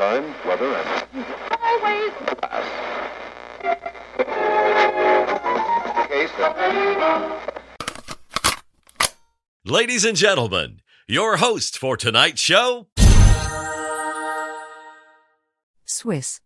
time, weather, and Always. class. Case that Ladies and gentlemen, your host for tonight's show, Swiss.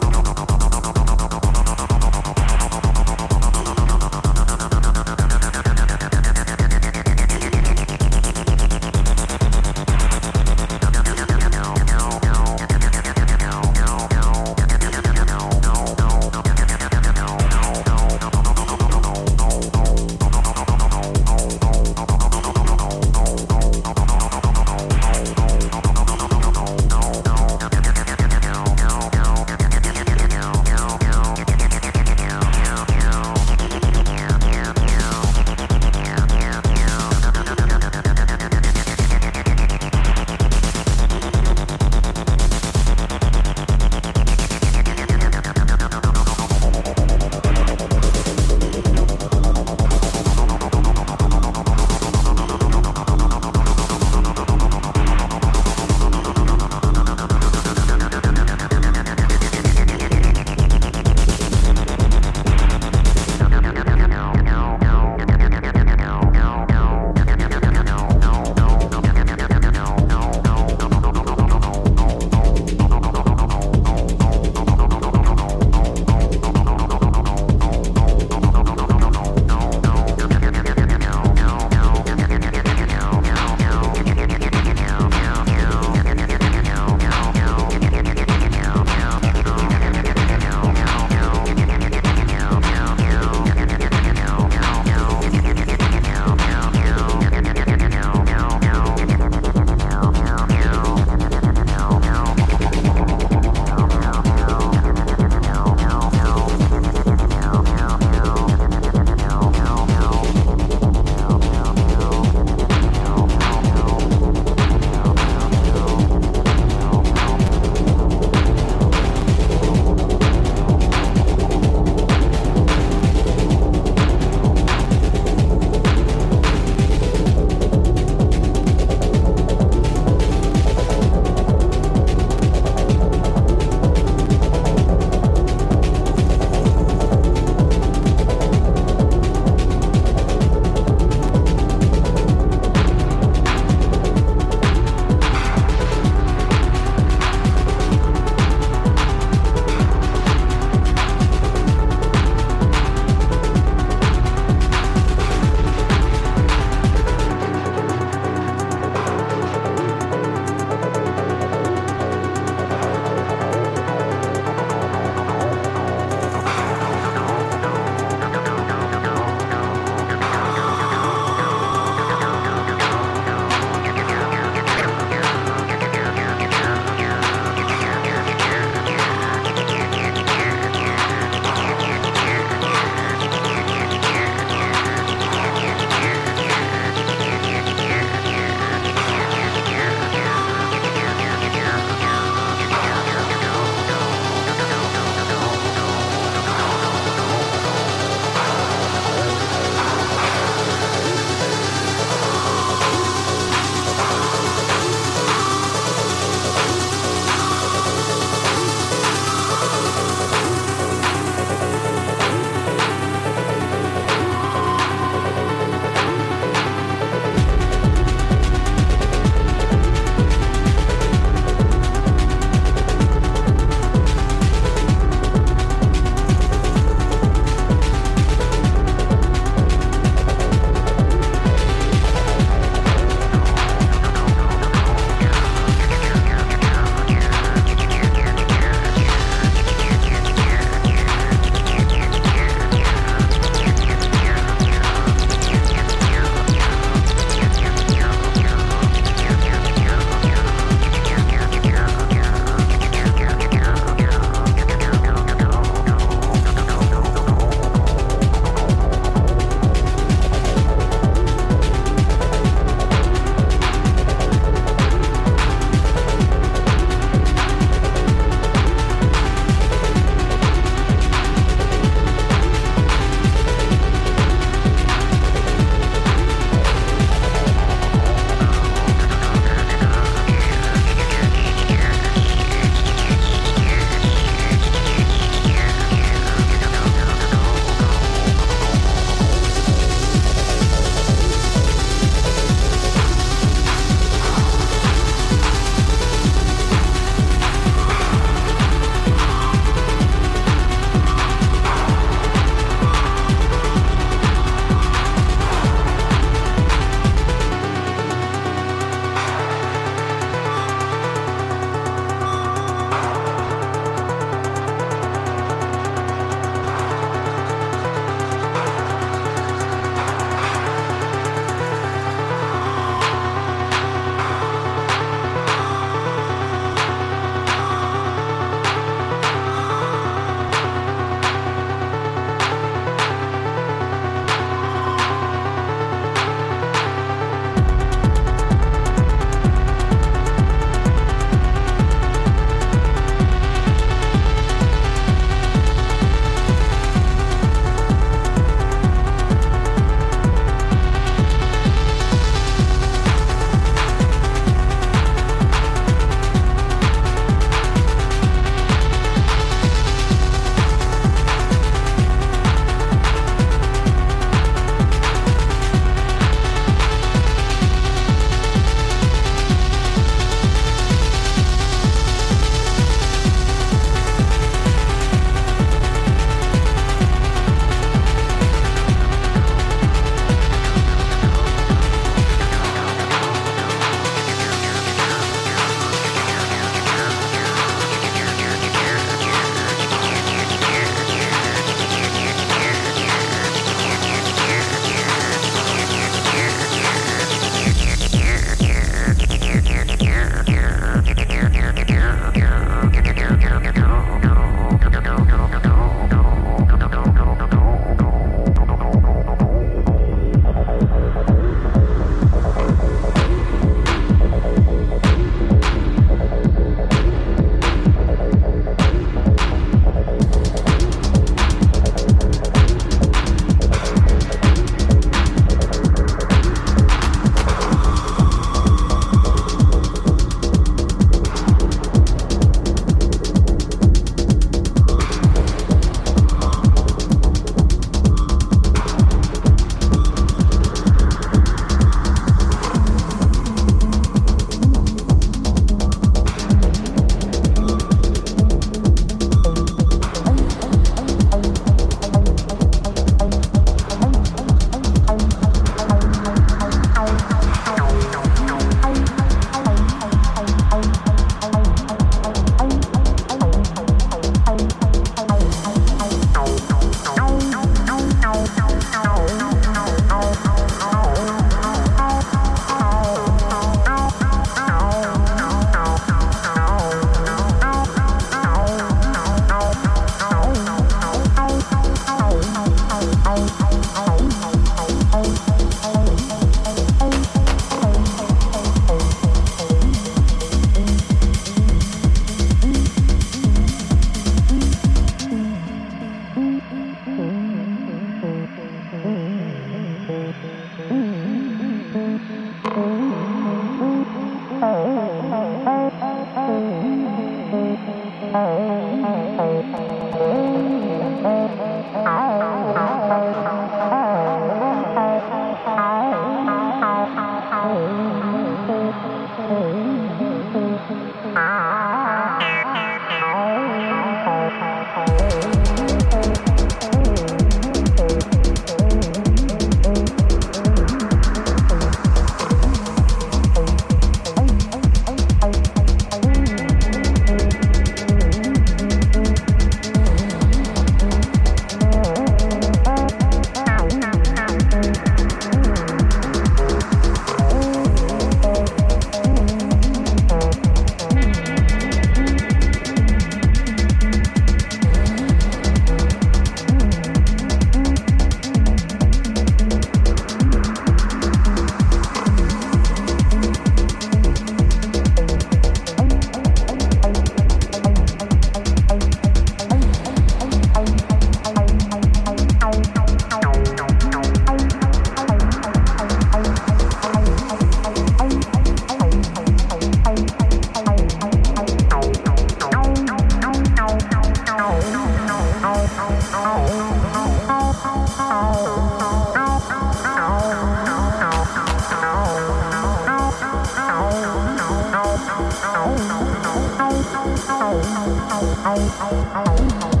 ai ai ai ai ai ai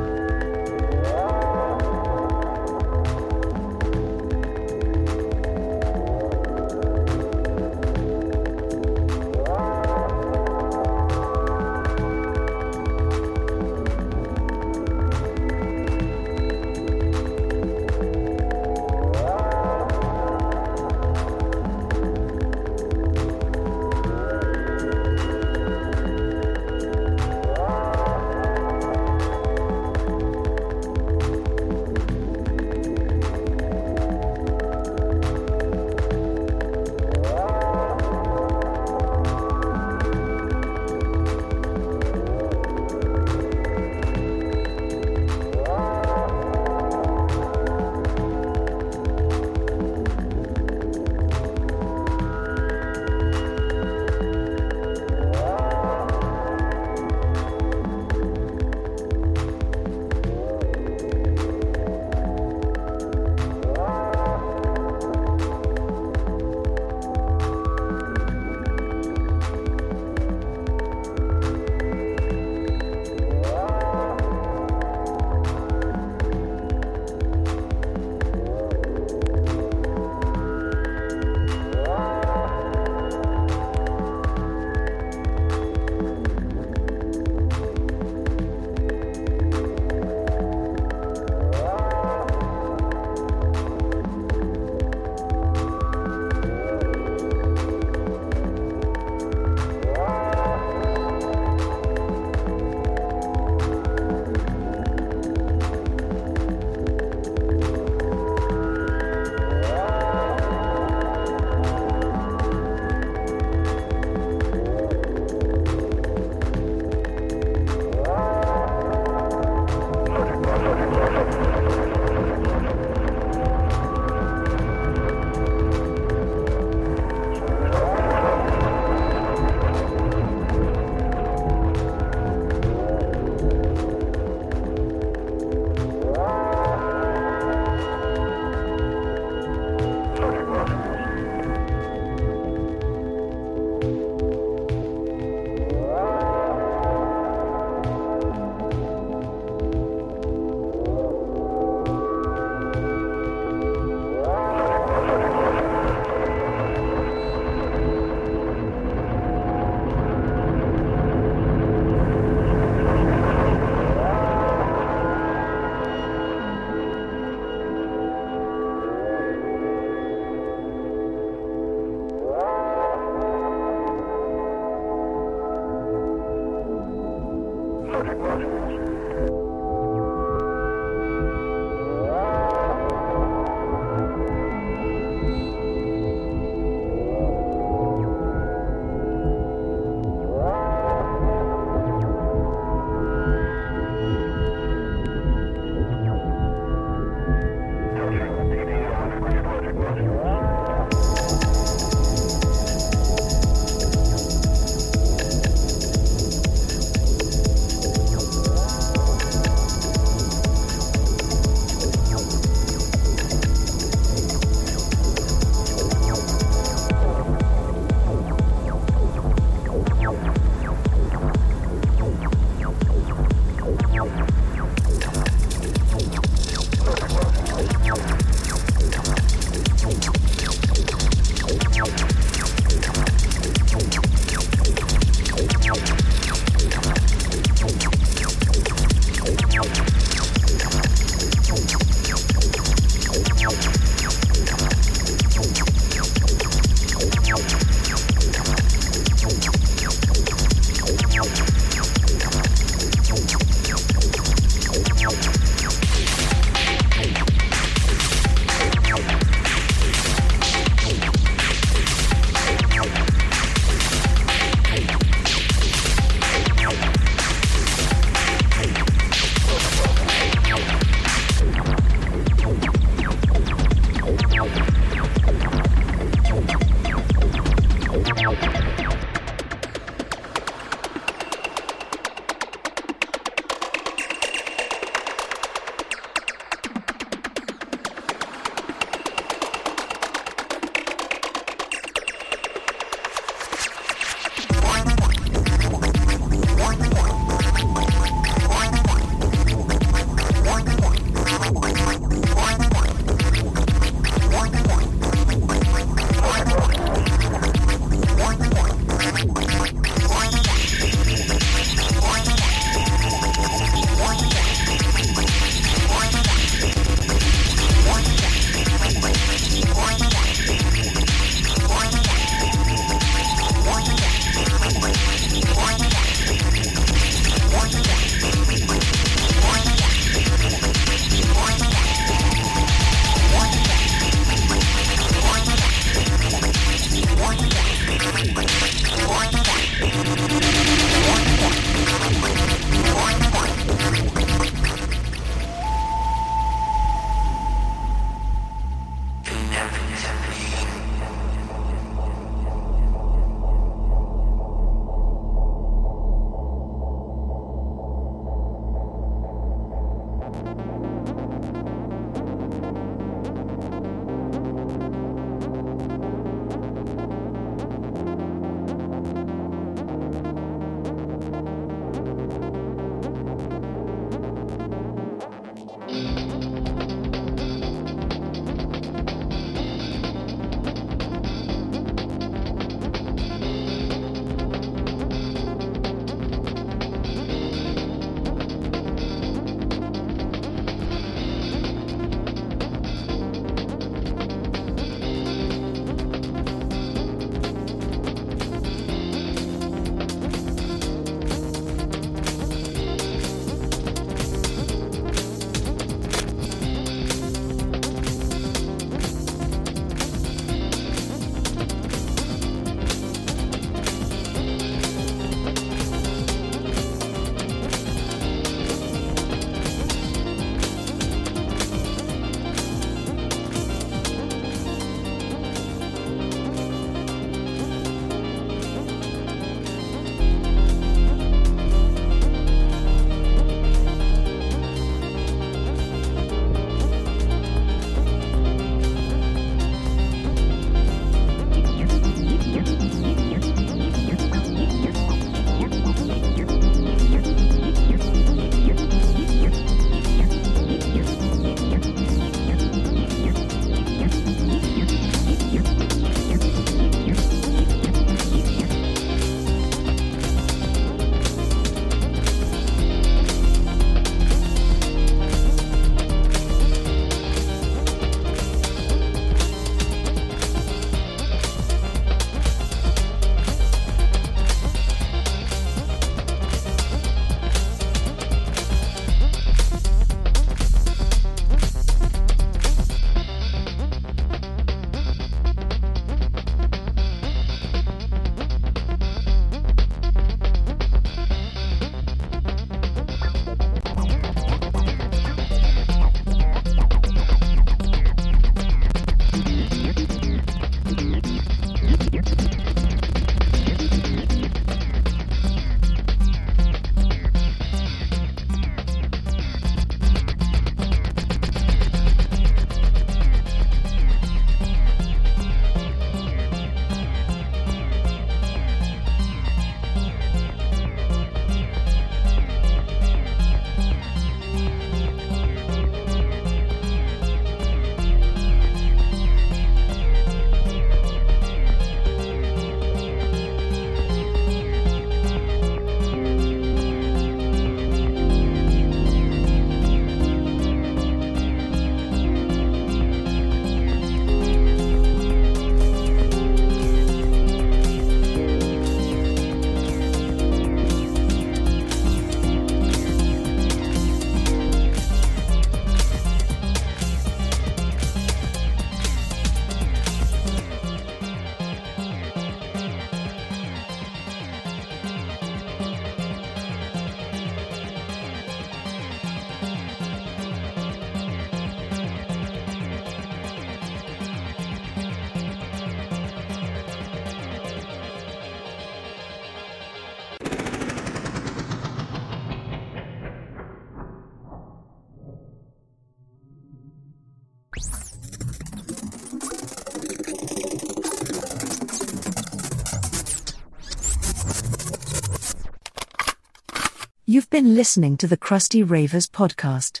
been listening to the Crusty Ravers podcast.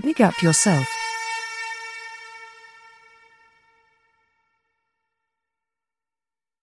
Big up yourself.